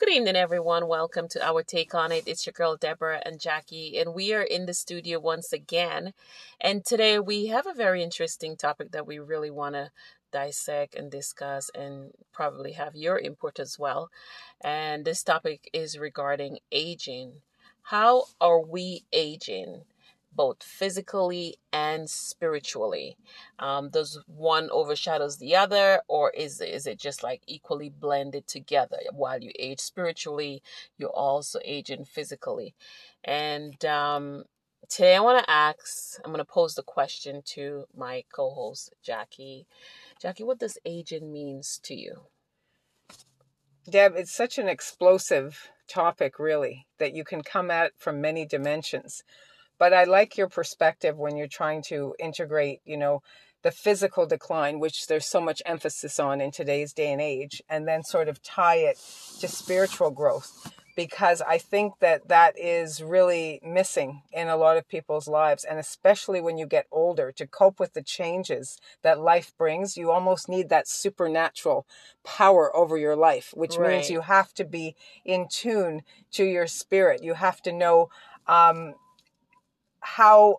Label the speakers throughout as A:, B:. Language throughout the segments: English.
A: Good evening, everyone. Welcome to our take on it. It's your girl, Deborah and Jackie, and we are in the studio once again. And today we have a very interesting topic that we really want to dissect and discuss and probably have your input as well. And this topic is regarding aging. How are we aging? Both physically and spiritually? Um, does one overshadows the other, or is is it just like equally blended together? While you age spiritually, you're also aging physically. And um, today, I want to ask. I'm going to pose the question to my co-host Jackie. Jackie, what does aging means to you?
B: Deb, it's such an explosive topic, really, that you can come at from many dimensions. But I like your perspective when you're trying to integrate, you know, the physical decline, which there's so much emphasis on in today's day and age, and then sort of tie it to spiritual growth. Because I think that that is really missing in a lot of people's lives. And especially when you get older, to cope with the changes that life brings, you almost need that supernatural power over your life, which right. means you have to be in tune to your spirit. You have to know um, how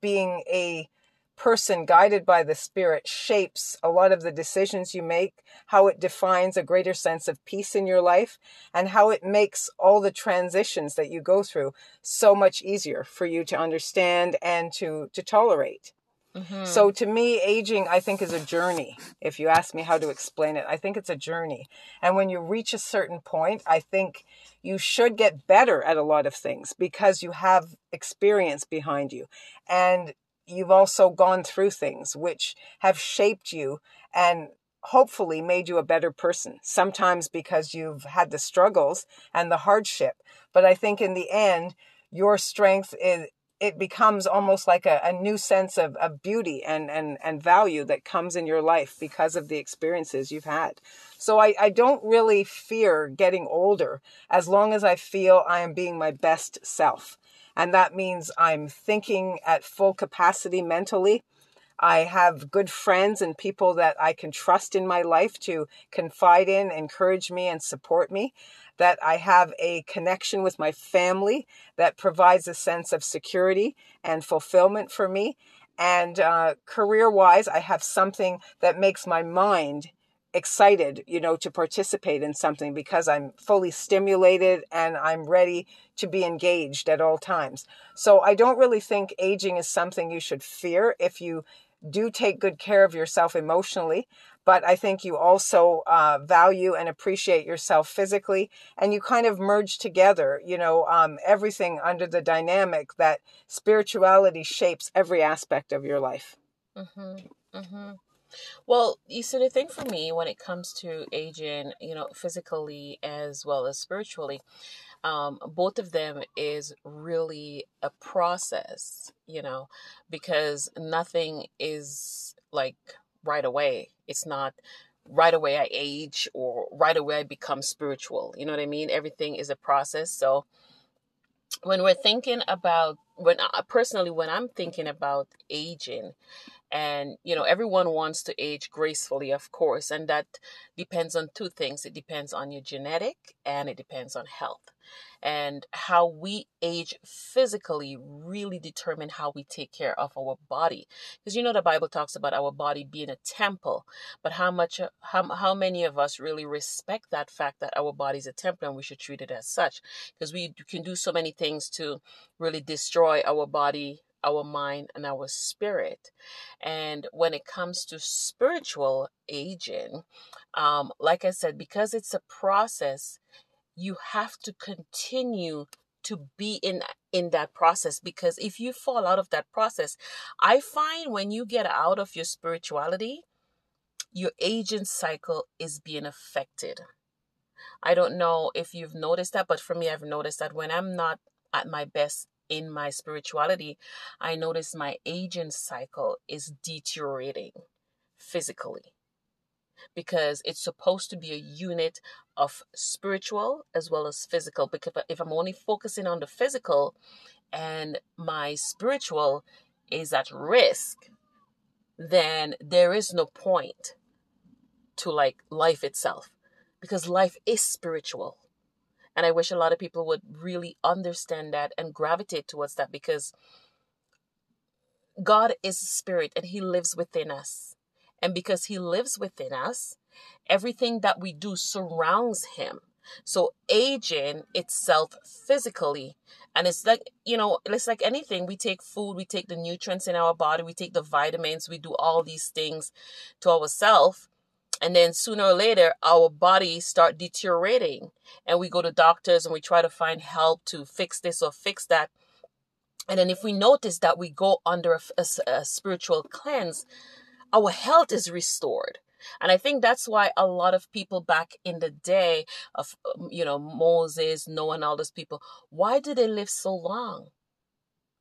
B: being a person guided by the spirit shapes a lot of the decisions you make, how it defines a greater sense of peace in your life, and how it makes all the transitions that you go through so much easier for you to understand and to to tolerate. Mm-hmm. So to me, aging, I think, is a journey. If you ask me how to explain it, I think it's a journey. And when you reach a certain point, I think you should get better at a lot of things because you have experience behind you. And you've also gone through things which have shaped you and hopefully made you a better person. Sometimes because you've had the struggles and the hardship. But I think in the end, your strength is, it becomes almost like a, a new sense of, of beauty and, and, and value that comes in your life because of the experiences you've had. So I, I don't really fear getting older as long as I feel I am being my best self. And that means I'm thinking at full capacity mentally. I have good friends and people that I can trust in my life to confide in, encourage me, and support me that I have a connection with my family that provides a sense of security and fulfillment for me. And uh, career wise, I have something that makes my mind excited, you know, to participate in something because I'm fully stimulated and I'm ready to be engaged at all times. So I don't really think aging is something you should fear if you do take good care of yourself emotionally but I think you also uh, value and appreciate yourself physically, and you kind of merge together, you know, um, everything under the dynamic that spirituality shapes every aspect of your life.
A: Mm-hmm. Mm-hmm. Well, you see, the thing for me when it comes to aging, you know, physically as well as spiritually, um, both of them is really a process, you know, because nothing is like right away. It's not right away I age or right away I become spiritual. You know what I mean? Everything is a process. So when we're thinking about when I, personally when I'm thinking about aging and you know everyone wants to age gracefully of course and that depends on two things. It depends on your genetic and it depends on health. And how we age physically really determine how we take care of our body. Because you know the bible talks about our body being a temple but how much how, how many of us really respect that fact that our body is a temple and we should treat it as such? Because we can do so many things to really destroy our body our mind and our spirit. And when it comes to spiritual aging, um, like I said, because it's a process, you have to continue to be in in that process because if you fall out of that process i find when you get out of your spirituality your aging cycle is being affected i don't know if you've noticed that but for me i've noticed that when i'm not at my best in my spirituality i notice my aging cycle is deteriorating physically because it's supposed to be a unit of spiritual as well as physical. Because if I'm only focusing on the physical and my spiritual is at risk, then there is no point to like life itself because life is spiritual. And I wish a lot of people would really understand that and gravitate towards that because God is spirit and he lives within us. And because he lives within us, everything that we do surrounds him. So aging itself physically, and it's like, you know, it's like anything. We take food, we take the nutrients in our body, we take the vitamins, we do all these things to ourselves. And then sooner or later, our bodies start deteriorating. And we go to doctors and we try to find help to fix this or fix that. And then if we notice that we go under a, a, a spiritual cleanse, our health is restored. And I think that's why a lot of people back in the day of, um, you know, Moses, Noah, and all those people, why did they live so long?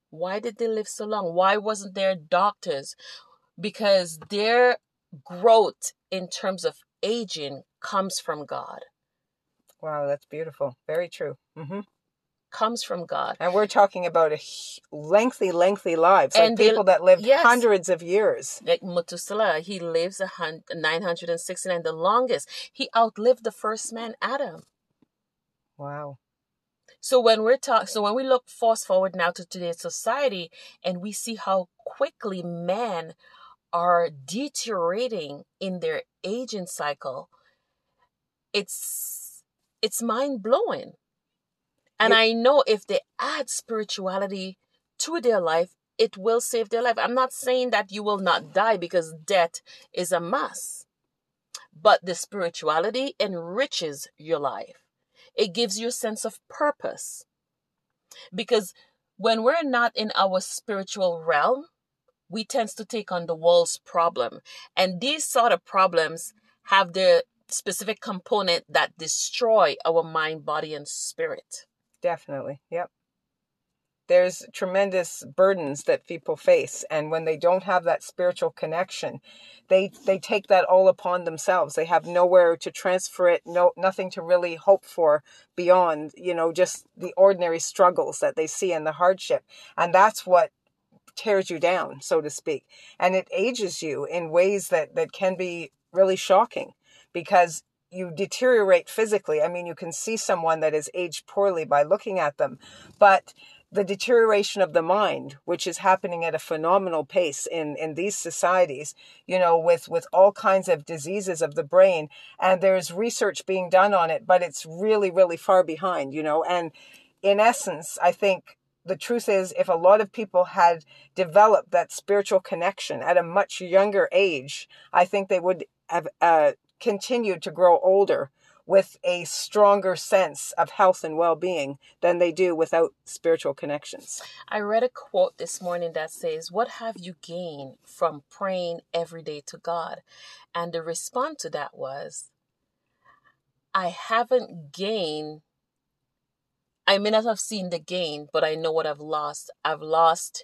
A: Why did they live so long? Why wasn't there doctors? Because their growth in terms of aging comes from God.
B: Wow, that's beautiful. Very true. Mm-hmm
A: comes from God.
B: And we're talking about a lengthy, lengthy lives, like and people that lived yes, hundreds of years.
A: Like Methuselah, he lives a hun- 969, the longest. He outlived the first man, Adam.
B: Wow.
A: So when we're talking, so when we look fast forward now to today's society, and we see how quickly men are deteriorating in their aging cycle, it's it's mind blowing and I know if they add spirituality to their life, it will save their life. I'm not saying that you will not die because death is a must, but the spirituality enriches your life. It gives you a sense of purpose. Because when we're not in our spiritual realm, we tend to take on the world's problem. And these sort of problems have the specific component that destroy our mind, body, and spirit.
B: Definitely. Yep. There's tremendous burdens that people face and when they don't have that spiritual connection, they they take that all upon themselves. They have nowhere to transfer it, no nothing to really hope for beyond, you know, just the ordinary struggles that they see and the hardship. And that's what tears you down, so to speak. And it ages you in ways that that can be really shocking because you deteriorate physically. I mean, you can see someone that is aged poorly by looking at them, but the deterioration of the mind, which is happening at a phenomenal pace in, in these societies, you know, with, with all kinds of diseases of the brain. And there's research being done on it, but it's really, really far behind, you know. And in essence, I think the truth is, if a lot of people had developed that spiritual connection at a much younger age, I think they would have uh, continue to grow older with a stronger sense of health and well being than they do without spiritual connections.
A: I read a quote this morning that says, What have you gained from praying every day to God? And the response to that was, I haven't gained, I may not have seen the gain, but I know what I've lost. I've lost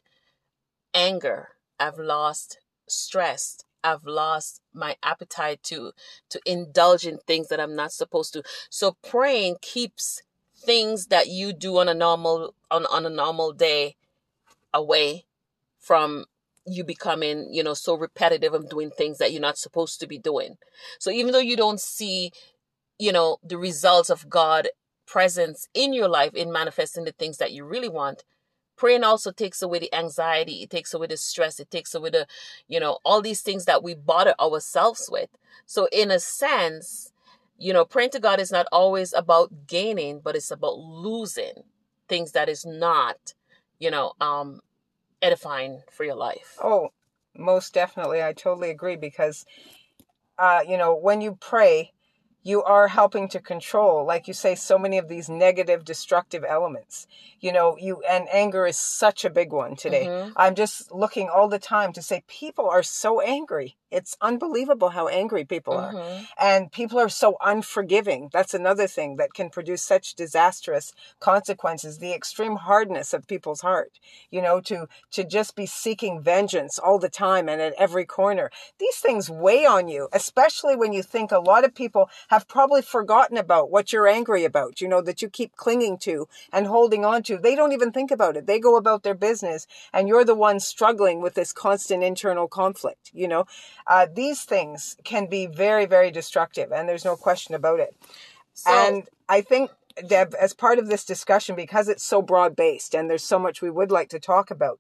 A: anger, I've lost stress, I've lost my appetite to to indulge in things that I'm not supposed to. So praying keeps things that you do on a normal on, on a normal day away from you becoming, you know, so repetitive of doing things that you're not supposed to be doing. So even though you don't see, you know, the results of God presence in your life in manifesting the things that you really want, praying also takes away the anxiety it takes away the stress it takes away the you know all these things that we bother ourselves with. So in a sense you know praying to god is not always about gaining but it's about losing things that is not you know um edifying for your life.
B: Oh most definitely. I totally agree because uh you know when you pray you are helping to control like you say so many of these negative destructive elements. You know you and anger is such a big one today. Mm-hmm. i'm just looking all the time to say people are so angry it's unbelievable how angry people mm-hmm. are. And people are so unforgiving. That's another thing that can produce such disastrous consequences. The extreme hardness of people's heart, you know, to, to just be seeking vengeance all the time and at every corner. These things weigh on you, especially when you think a lot of people have probably forgotten about what you're angry about, you know, that you keep clinging to and holding on to. They don't even think about it. They go about their business and you're the one struggling with this constant internal conflict, you know uh, these things can be very, very destructive, and there's no question about it. So, and I think Deb, as part of this discussion, because it's so broad based and there's so much we would like to talk about,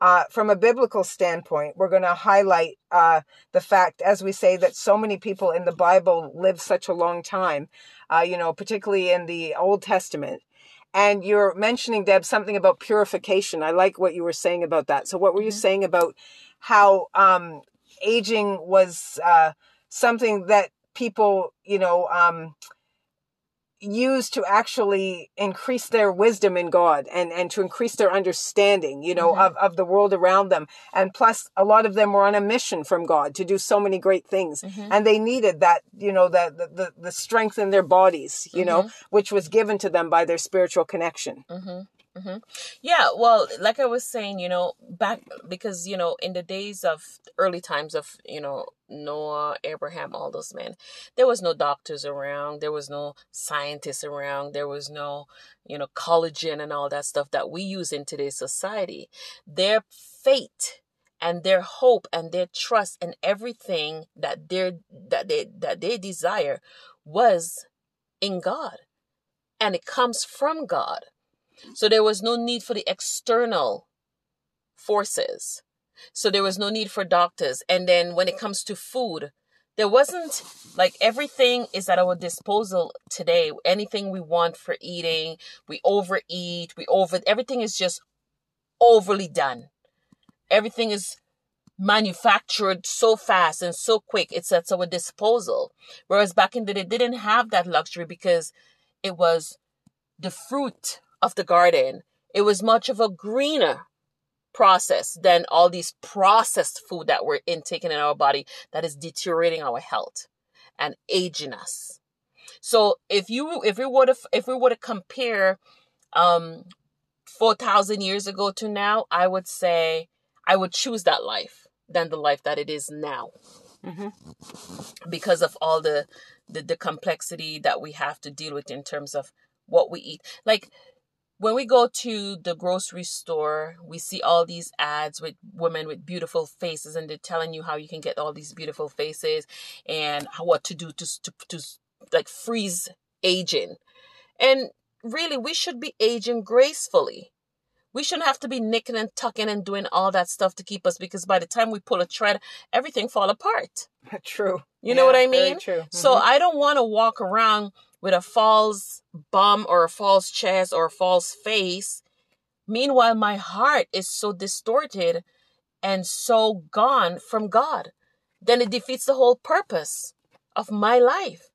B: uh, from a biblical standpoint, we're going to highlight uh, the fact, as we say, that so many people in the Bible live such a long time, uh, you know, particularly in the Old Testament. And you're mentioning, Deb, something about purification. I like what you were saying about that. So, what were you mm-hmm. saying about how um, aging was uh, something that people, you know, um, use to actually increase their wisdom in God and, and to increase their understanding, you know, mm-hmm. of, of the world around them. And plus, a lot of them were on a mission from God to do so many great things. Mm-hmm. And they needed that, you know, that the, the, the strength in their bodies, you mm-hmm. know, which was given to them by their spiritual connection.
A: Mm-hmm. Yeah, well, like I was saying, you know, back because you know, in the days of early times of you know Noah, Abraham, all those men, there was no doctors around, there was no scientists around, there was no you know collagen and all that stuff that we use in today's society. Their fate and their hope and their trust and everything that they that they that they desire was in God, and it comes from God. So there was no need for the external forces. So there was no need for doctors. And then when it comes to food, there wasn't like everything is at our disposal today. Anything we want for eating, we overeat, we over everything is just overly done. Everything is manufactured so fast and so quick. It's at our disposal. Whereas back in the day, they didn't have that luxury because it was the fruit of the garden, it was much of a greener process than all these processed food that we're intaking in our body that is deteriorating our health and aging us. So if you if we were to if we were to compare um 4000 years ago to now, I would say I would choose that life than the life that it is now. Mm-hmm. Because of all the, the the complexity that we have to deal with in terms of what we eat. Like when we go to the grocery store, we see all these ads with women with beautiful faces, and they're telling you how you can get all these beautiful faces and what to do to, to, to like freeze aging. And really, we should be aging gracefully. We shouldn't have to be nicking and tucking and doing all that stuff to keep us because by the time we pull a thread, everything fall apart.
B: True.
A: You yeah, know what I mean?
B: true. Mm-hmm.
A: So I don't want to walk around with a false bum or a false chest or a false face. Meanwhile, my heart is so distorted and so gone from God. Then it defeats the whole purpose of my life.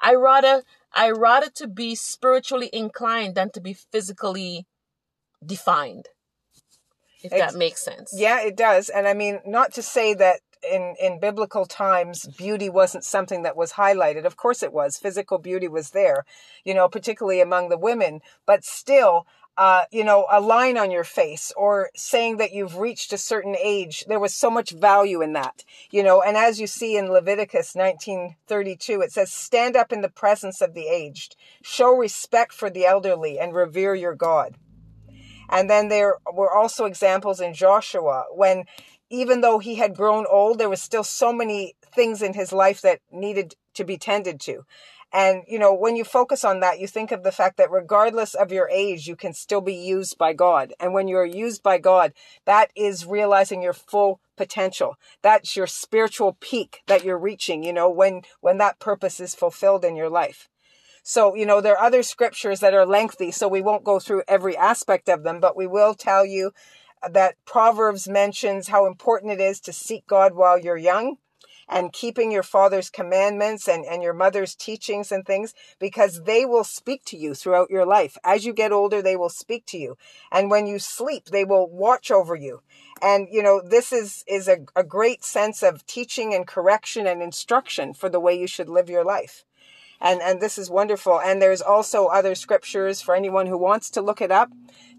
A: I rather I rather to be spiritually inclined than to be physically defined. If it's, that makes sense.
B: Yeah, it does. And I mean, not to say that in in biblical times beauty wasn't something that was highlighted of course it was physical beauty was there you know particularly among the women but still uh, you know, a line on your face or saying that you've reached a certain age. There was so much value in that, you know, and as you see in Leviticus 1932, it says, stand up in the presence of the aged, show respect for the elderly and revere your God. And then there were also examples in Joshua when even though he had grown old, there was still so many things in his life that needed to be tended to. And, you know, when you focus on that, you think of the fact that regardless of your age, you can still be used by God. And when you're used by God, that is realizing your full potential. That's your spiritual peak that you're reaching, you know, when, when that purpose is fulfilled in your life. So, you know, there are other scriptures that are lengthy, so we won't go through every aspect of them, but we will tell you that Proverbs mentions how important it is to seek God while you're young and keeping your father's commandments and, and your mother's teachings and things because they will speak to you throughout your life. As you get older, they will speak to you. And when you sleep, they will watch over you. And, you know, this is, is a, a great sense of teaching and correction and instruction for the way you should live your life and and this is wonderful and there's also other scriptures for anyone who wants to look it up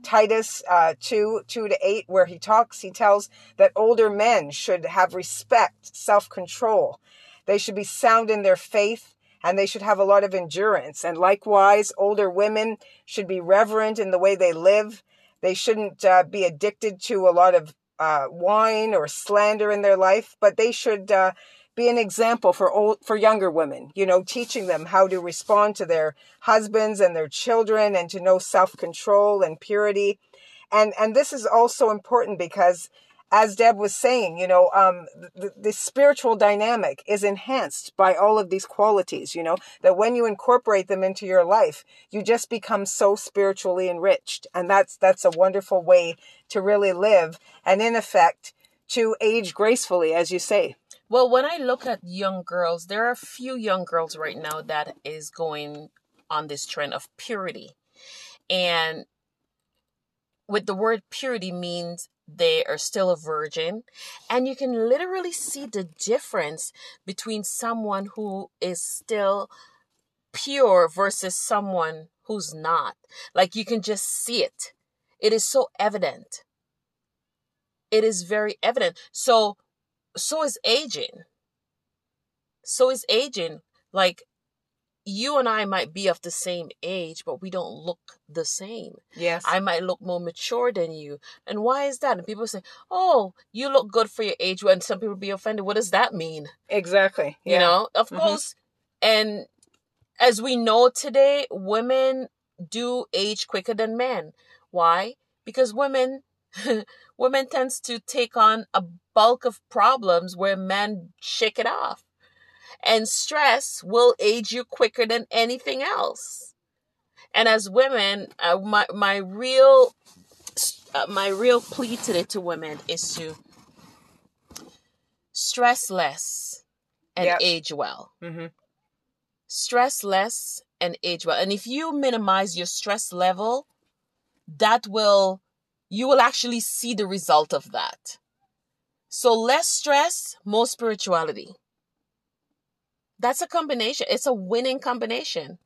B: Titus uh, 2 2 to 8, where he talks, he tells that older men should have respect, self control. They should be sound in their faith and they should have a lot of endurance. And likewise, older women should be reverent in the way they live. They shouldn't uh, be addicted to a lot of uh, wine or slander in their life, but they should uh, be an example for old for younger women you know teaching them how to respond to their husbands and their children and to know self-control and purity and and this is also important because as Deb was saying, you know, um, the, the, spiritual dynamic is enhanced by all of these qualities, you know, that when you incorporate them into your life, you just become so spiritually enriched. And that's, that's a wonderful way to really live. And in effect, to age gracefully, as you say.
A: Well, when I look at young girls, there are a few young girls right now that is going on this trend of purity. And with the word purity means they are still a virgin. And you can literally see the difference between someone who is still pure versus someone who's not. Like you can just see it. It is so evident. It is very evident. So, so is aging. So is aging. Like you and I might be of the same age, but we don't look the same.
B: Yes.
A: I might look more mature than you. And why is that? And people say, oh, you look good for your age. And some people be offended. What does that mean?
B: Exactly.
A: Yeah. You know, of mm-hmm. course. And as we know today, women do age quicker than men. Why? Because women, women tends to take on a bulk of problems where men shake it off. And stress will age you quicker than anything else. And as women, uh, my my real uh, my real plea today to women is to stress less and yep. age well. Mm-hmm. Stress less and age well. And if you minimize your stress level, that will you will actually see the result of that. So less stress, more spirituality. That's a combination. It's a winning combination.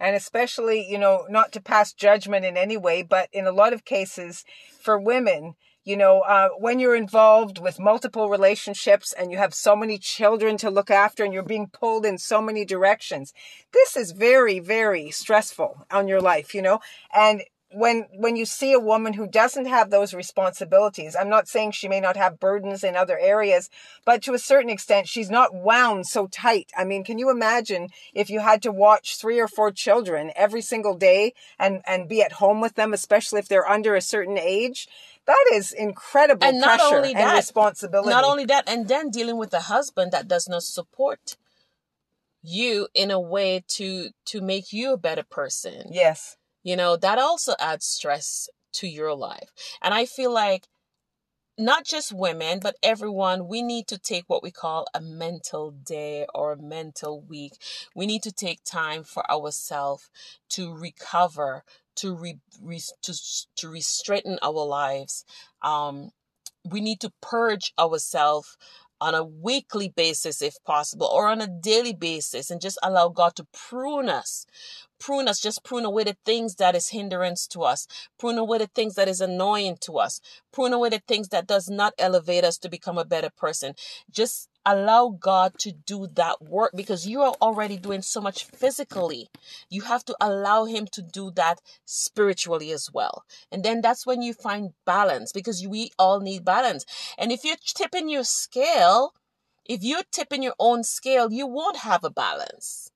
B: And especially, you know, not to pass judgment in any way, but in a lot of cases for women, you know, uh, when you're involved with multiple relationships and you have so many children to look after and you're being pulled in so many directions, this is very, very stressful on your life, you know, and when when you see a woman who doesn't have those responsibilities i'm not saying she may not have burdens in other areas but to a certain extent she's not wound so tight. I mean can you imagine if you had to watch three or four children every single day and and be at home with them especially if they're under a certain age? That is incredible and not pressure only that, and responsibility.
A: not only that and then dealing with a husband that does not support you in a way to to make you a better person.
B: Yes
A: you know, that also adds stress to your life. And I feel like not just women, but everyone, we need to take what we call a mental day or a mental week. We need to take time for ourselves to recover, to re, re to to re-straighten our lives. Um, we need to purge ourselves on a weekly basis if possible or on a daily basis and just allow God to prune us prune us, just prune away the things that is hindrance to us, prune away the things that is annoying to us, prune away the things that does not elevate us to become a better person. Just allow God to do that work because you are already doing so much physically. You have to allow Him to do that spiritually as well. And then that's when you find balance because we all need balance. And if you're tipping your scale, if you're tipping your own scale, you won't have a balance.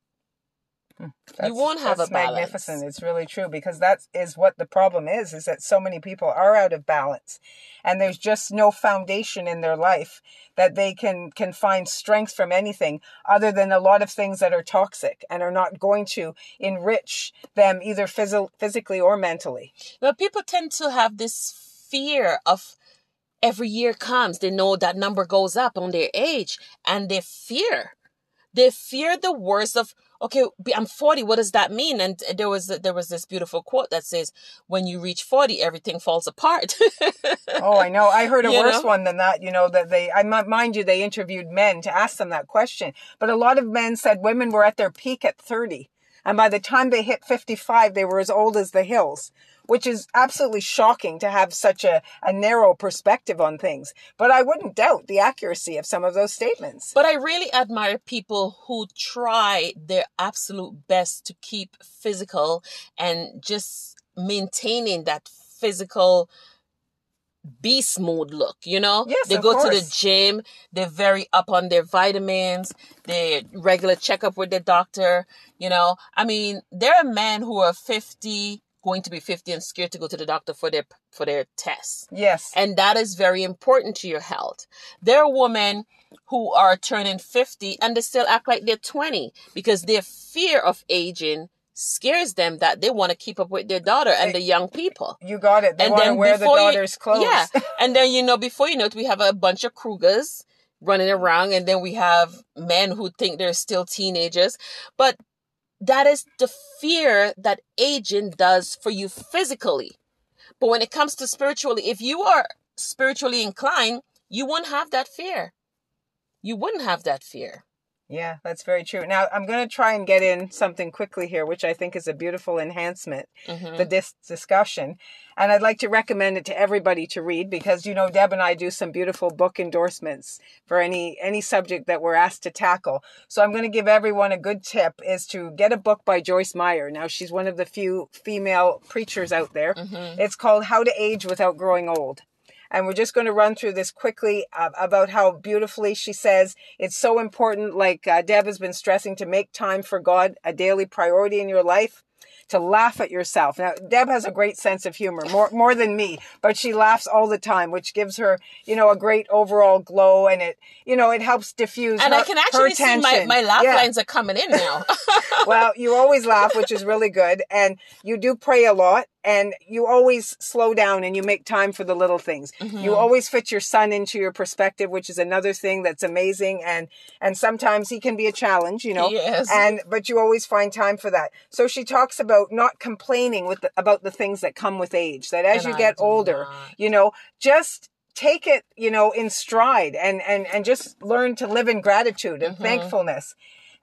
B: That's, you won't have a balance. magnificent. It's really true because that is what the problem is: is that so many people are out of balance, and there's just no foundation in their life that they can can find strength from anything other than a lot of things that are toxic and are not going to enrich them either phys- physically or mentally.
A: Well, people tend to have this fear of every year comes. They know that number goes up on their age, and they fear. They fear the worst of okay, I'm 40. What does that mean? And there was there was this beautiful quote that says, "When you reach 40, everything falls apart."
B: oh, I know. I heard a you worse know? one than that. You know that they, I mind you, they interviewed men to ask them that question, but a lot of men said women were at their peak at 30. And by the time they hit 55, they were as old as the hills which is absolutely shocking to have such a, a narrow perspective on things. But I wouldn't doubt the accuracy of some of those statements.
A: But I really admire people who try their absolute best to keep physical and just maintaining that physical beast mode look, you know?
B: Yes,
A: they go to the gym, they're very up on their vitamins, their regular checkup with their doctor, you know? I mean, there are men who are 50, going to be 50 and scared to go to the doctor for their for their tests.
B: Yes.
A: And that is very important to your health. There are women who are turning 50 and they still act like they're 20 because their fear of aging scares them that they want to keep up with their daughter and the young people.
B: You got it. They
A: And
B: want to
A: then
B: wear the
A: before you-
B: daughter's clothes.
A: Yeah. and then, you know, before you know it, we have a bunch of Krugers running around and then we have men who think they're still teenagers. But that is the fear that aging does for you physically. But when it comes to spiritually, if you are spiritually inclined, you wouldn't have that fear. You wouldn't have that fear.
B: Yeah, that's very true. Now, I'm going to try and get in something quickly here, which I think is a beautiful enhancement
A: Mhm.
B: for this discussion. And I'd like to recommend it to everybody to read because, you know, Deb and I do some beautiful book endorsements for any, any subject that we're asked to tackle. So I'm going to give everyone a good tip is to get a book by Joyce Meyer. Now, she's one of the few female preachers out there.
A: Mhm.
B: It's called How to Age Without Growing Old. And we're just going to run through this quickly uh, about how beautifully she says it's so important, like uh, Deb has been stressing, to make time for God a daily priority in your life, to laugh at yourself. Now, Deb has a great sense of humor, more, more than me, but she laughs all the time, which gives her, you know, a great overall glow and it, you know, it helps diffuse
A: And
B: her,
A: I can actually see my, my laugh
B: Yeah
A: lines are coming in now.
B: well, you always laugh, which is really good. And you do pray a lot and you always slow down and you make time for the little things. You mm-hmm. always fit your son into your perspective, which is another thing that's amazing. And, and sometimes he can be a challenge, you know,
A: Yes.
B: and, but you always find time for that. So she talks about not complaining with the, about the things that come with age, that as
A: And
B: you
A: I
B: get older,
A: not.
B: you know, just take it, you know, in stride and, and, and just learn to live in gratitude and mm-hmm. thankfulness.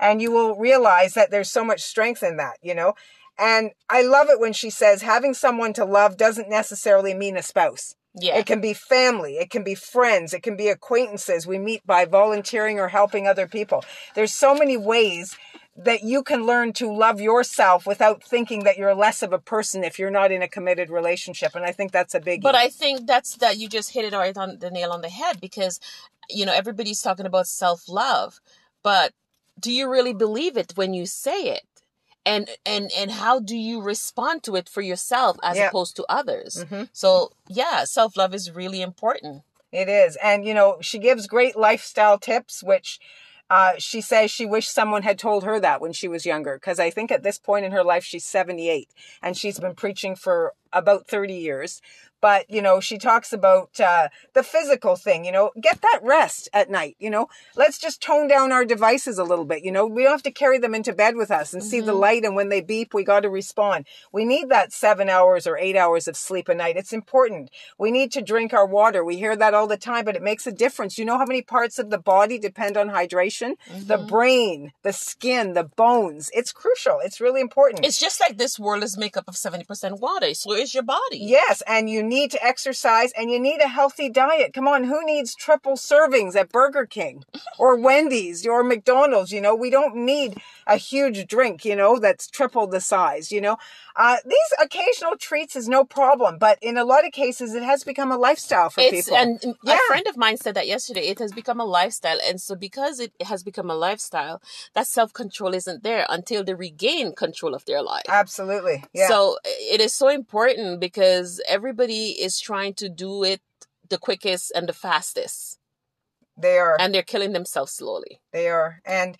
B: And you will realize that there's so much strength in that, you know. And I love it when she says having someone to love doesn't necessarily mean a spouse.
A: yeah.
B: It can be family, it can be friends, it can be acquaintances we meet by volunteering or helping other people. There's so many ways that you can learn to love yourself without thinking that you're less of a person if you're not in a committed relationship. And I think that's a big
A: But I think that's that you just hit it right on the nail on the head because you know everybody's talking about self-love, but do you really believe it when you say it? And and and how do you respond to it for yourself as opposed to others?
B: Mhm.
A: So, yeah, self-love is really important.
B: It is. And, you know, she gives great lifestyle tips, which uh, she says she wished someone had told her that when she was younger. Because I think at this point in her life, she's 78 and she's been preaching for about 30 years. But, you know, she talks about uh, the physical thing, you know, get that rest at night, you know, let's just tone down our devices a little bit. You know, we don't have to carry them into bed with us and see the light. And when they beep, we got to respond. We need that seven hours or eight hours of sleep a night. It's important. We need to drink our water. We hear that all the time, but it makes a difference. You know how many parts of the body depend on hydration? The brain, the skin, the bones. It's crucial. It's really important.
A: It's just like this world is made up of 70% water. So is your body.
B: Yes, and you need to exercise and you need a healthy diet. Come on, who needs triple servings at Burger King or Wendy's or McDonald's? You know, we don't need a huge drink, you know, that's triple the size, you know. Uh, these occasional treats is no problem, but in a lot of cases, it has become a lifestyle for
A: It's
B: people.
A: and a friend of mine said that yesterday. It has become a lifestyle, and so because it has become a lifestyle, that self control isn't there until they regain control of their life.
B: Absolutely. Yeah.
A: So it is so important because everybody is trying to do it the quickest and the fastest,
B: they are.
A: and they're killing themselves slowly.
B: They are. And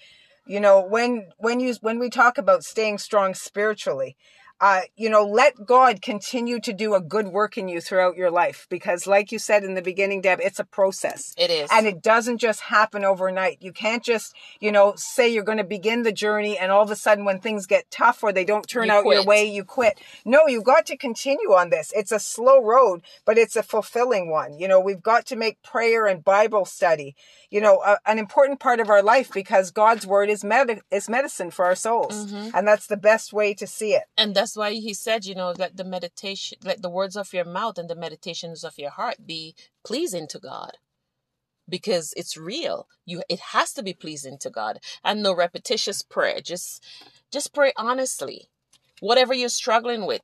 B: you know, when when you when we talk about staying strong spiritually, uh, you know, let God continue to do a good work in you throughout your life because like you said in the beginning, Deb, it's a process.
A: It is,
B: And it doesn't just happen overnight. You can't just, you know, say you're going to begin the journey and all of a sudden when things get tough or they don't turn
A: You
B: out your way, you quit. No, you've got to continue on this. It's a slow road, but it's a fulfilling one. You know, we've got to make prayer and Bible study, you know, a, an important part of our life because God's word is med- is medicine for our souls.
A: Mm-hmm.
B: And that's the best way to see it.
A: and that's why he said, you know, let the meditation, let the words of your mouth and the meditations of your heart be pleasing to God. Because it's real. You it has to be pleasing to God. And no repetitious prayer. Just just pray honestly. Whatever you're struggling with.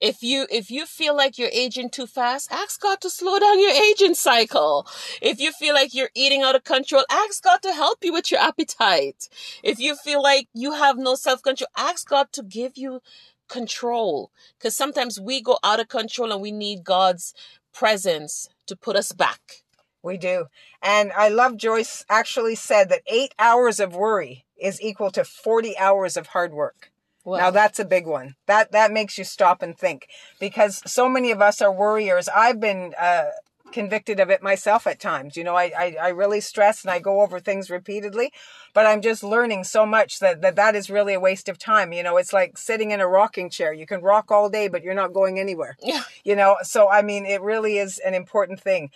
A: If you if you feel like you're aging too fast, ask God to slow down your aging cycle. If you feel like you're eating out of control, ask God to help you with your appetite. If you feel like you have no self-control, ask God to give you control. Because sometimes we go out of control and we need God's presence to put us back.
B: We do. And I love Joyce actually said that eight hours of worry is equal to 40 hours of hard work. Wow. Now that's a big one. That that makes you stop and think because so many of us are worriers. I've been uh, convicted of it myself at times. You know, I, I, I really stress and I go over things repeatedly, but I'm just learning so much that, that that is really a waste of time. You know, it's like sitting in a rocking chair. You can rock all day, but you're not going anywhere.
A: Yeah.
B: You know, so I mean, it really is an important thing.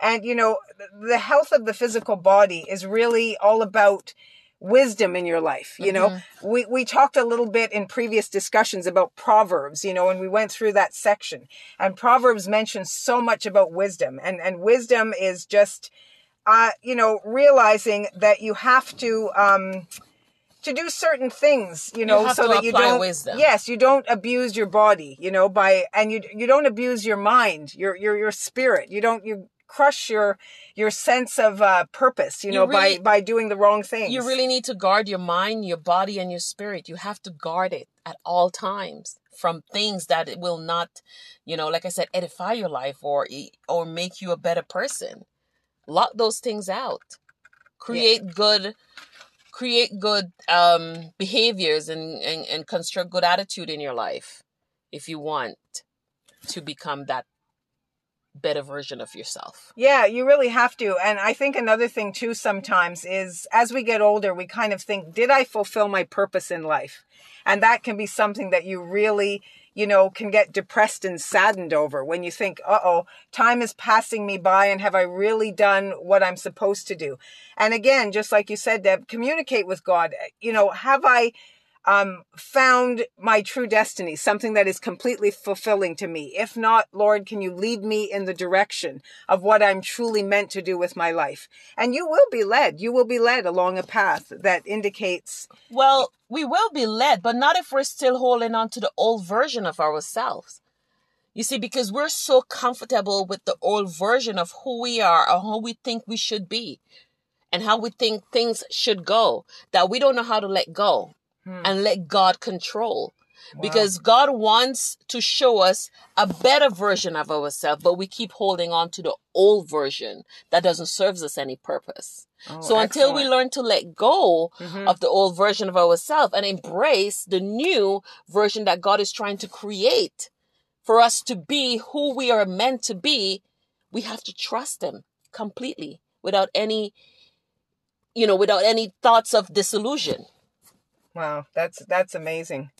B: And, you know, the health of the physical body is really all about wisdom in your life. You know, mm-hmm. we, we talked a little bit in previous discussions about Proverbs, you know, and we went through that section and Proverbs mentions so much about wisdom and, and wisdom is just, uh, you know, realizing that you have to, um, to do certain things, you know,
A: you
B: so that you don't,
A: wisdom.
B: yes, you don't abuse your body, you know, by, and you, you don't abuse your mind, your, your, your spirit. You don't, you crush your your sense of uh, purpose you know really, by by doing the wrong things.
A: you really need to guard your mind your body and your spirit. You have to guard it at all times from things that it will not you know like i said edify your life or or make you a better person. Lock those things out. Create yeah. good create good um behaviors and, and and construct good attitude in your life if you want to become that better version of yourself.
B: Yeah, you really have to. And I think another thing too sometimes is as we get older, we kind of think, did I fulfill my purpose in life? And that can be something that you really, you know, can get depressed and saddened over when you think, uh oh, time is passing me by and have I really done what I'm supposed to do? And again, just like you said, Deb, communicate with God. You know, have I um, found my true destiny, something that is completely fulfilling to me. If not, Lord, can you lead me in the direction of what I'm truly meant to do with my life? And you will be led. You will be led along a path that indicates.
A: Well, we will be led, but not if we're still holding on to the old version of ourselves. You see, because we're so comfortable with the old version of who we are or who we think we should be and how we think things should go that we don't know how to let go hmm. and let God control. Wow. Because God wants to show us a better version of ourselves, but we keep holding on to the old version that doesn't serve us any purpose. Oh, so until excellent. we learn to let go mm-hmm. of the old version of ourselves and embrace the new version that God is trying to create for us to be who we are meant to be, we have to trust Him completely without any, you know, without any thoughts of disillusion.
B: Wow, that's that's amazing.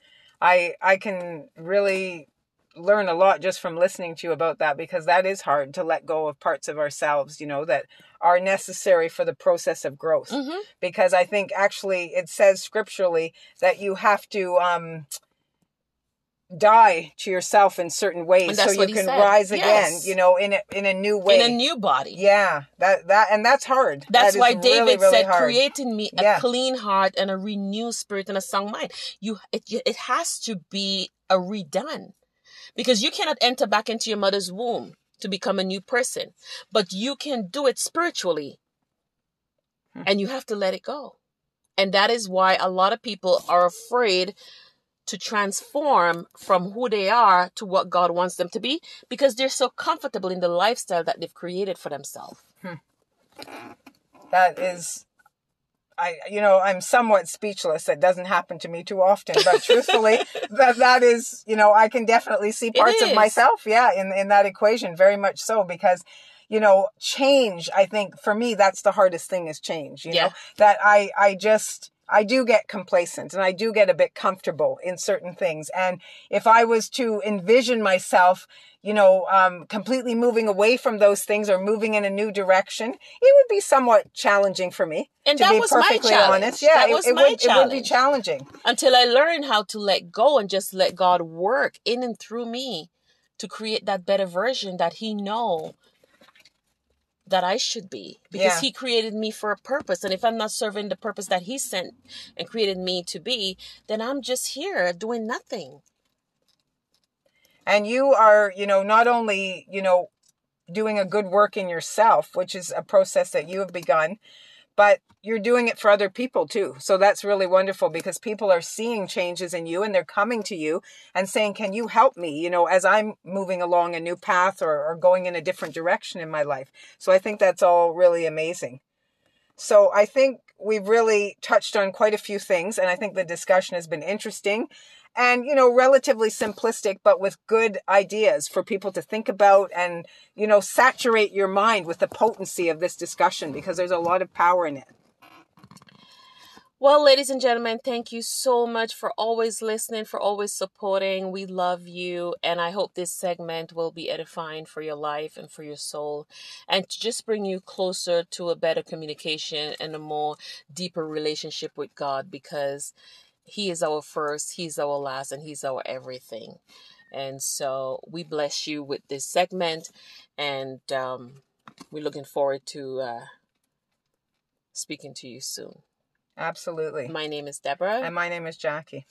B: I I can really learn a lot just from listening to you about that because that is hard to let go of parts of ourselves, you know, that are necessary for the process of growth. Mm-hmm. Because I think actually it says scripturally that you have to um die to yourself in certain ways so you can rise again you know in a, in a new way
A: in a new body.
B: Yeah that that and that's hard.
A: That's that why david really, said hard. create in me a yeah. clean heart and a renewed spirit and a sound mind. You it, it has to be a redone because you cannot enter back into your mother's womb to become a new person but you can do it spiritually. Hmm. and you have to let it go. And that is why a lot of people are afraid to transform from who they are to what God wants them to be because they're so comfortable in the lifestyle that they've created for themselves. Hmm.
B: That is I you know, I'm somewhat speechless. That doesn't happen to me too often, but truthfully, that that is, you know, I can definitely see parts of myself, yeah, in in that equation very much so because you know, change, I think for me that's the hardest thing is change, you yeah. know. That I I just I do get complacent and I do get a bit comfortable in certain things. And if I was to envision myself, you know, um, completely moving away from those things or moving in a new direction, it would be somewhat challenging for me.
A: And to that be was perfectly my challenge. honest. Yeah, that was it,
B: my
A: would, challenge.
B: it would be challenging.
A: Until I learned how to let go and just let God work in and through me to create that better version that He know that I should be because yeah. he created me for a purpose. And if I'm not serving the purpose that he sent and created me to be, then I'm just here doing nothing.
B: And you are, you know, not only, you know, doing a good work in yourself, which is a process that you have begun, but you're doing it for other people too. So that's really wonderful because people are seeing changes in you and they're coming to you and saying, Can you help me? You know, as I'm moving along a new path or, or going in a different direction in my life. So I think that's all really amazing. So I think we've really touched on quite a few things and I think the discussion has been interesting and you know relatively simplistic but with good ideas for people to think about and you know saturate your mind with the potency of this discussion because there's a lot of power in it
A: well, ladies and gentlemen, thank you so much for always listening, for always supporting. We love you. And I hope this segment will be edifying for your life and for your soul and to just bring you closer to a better communication and a more deeper relationship with God because he is our first, He's our last, and He's our everything. And so we bless you with this segment, and um, we're looking forward to uh, speaking to you soon.
B: Absolutely.
A: My name is Deborah.
B: And my name is Jackie.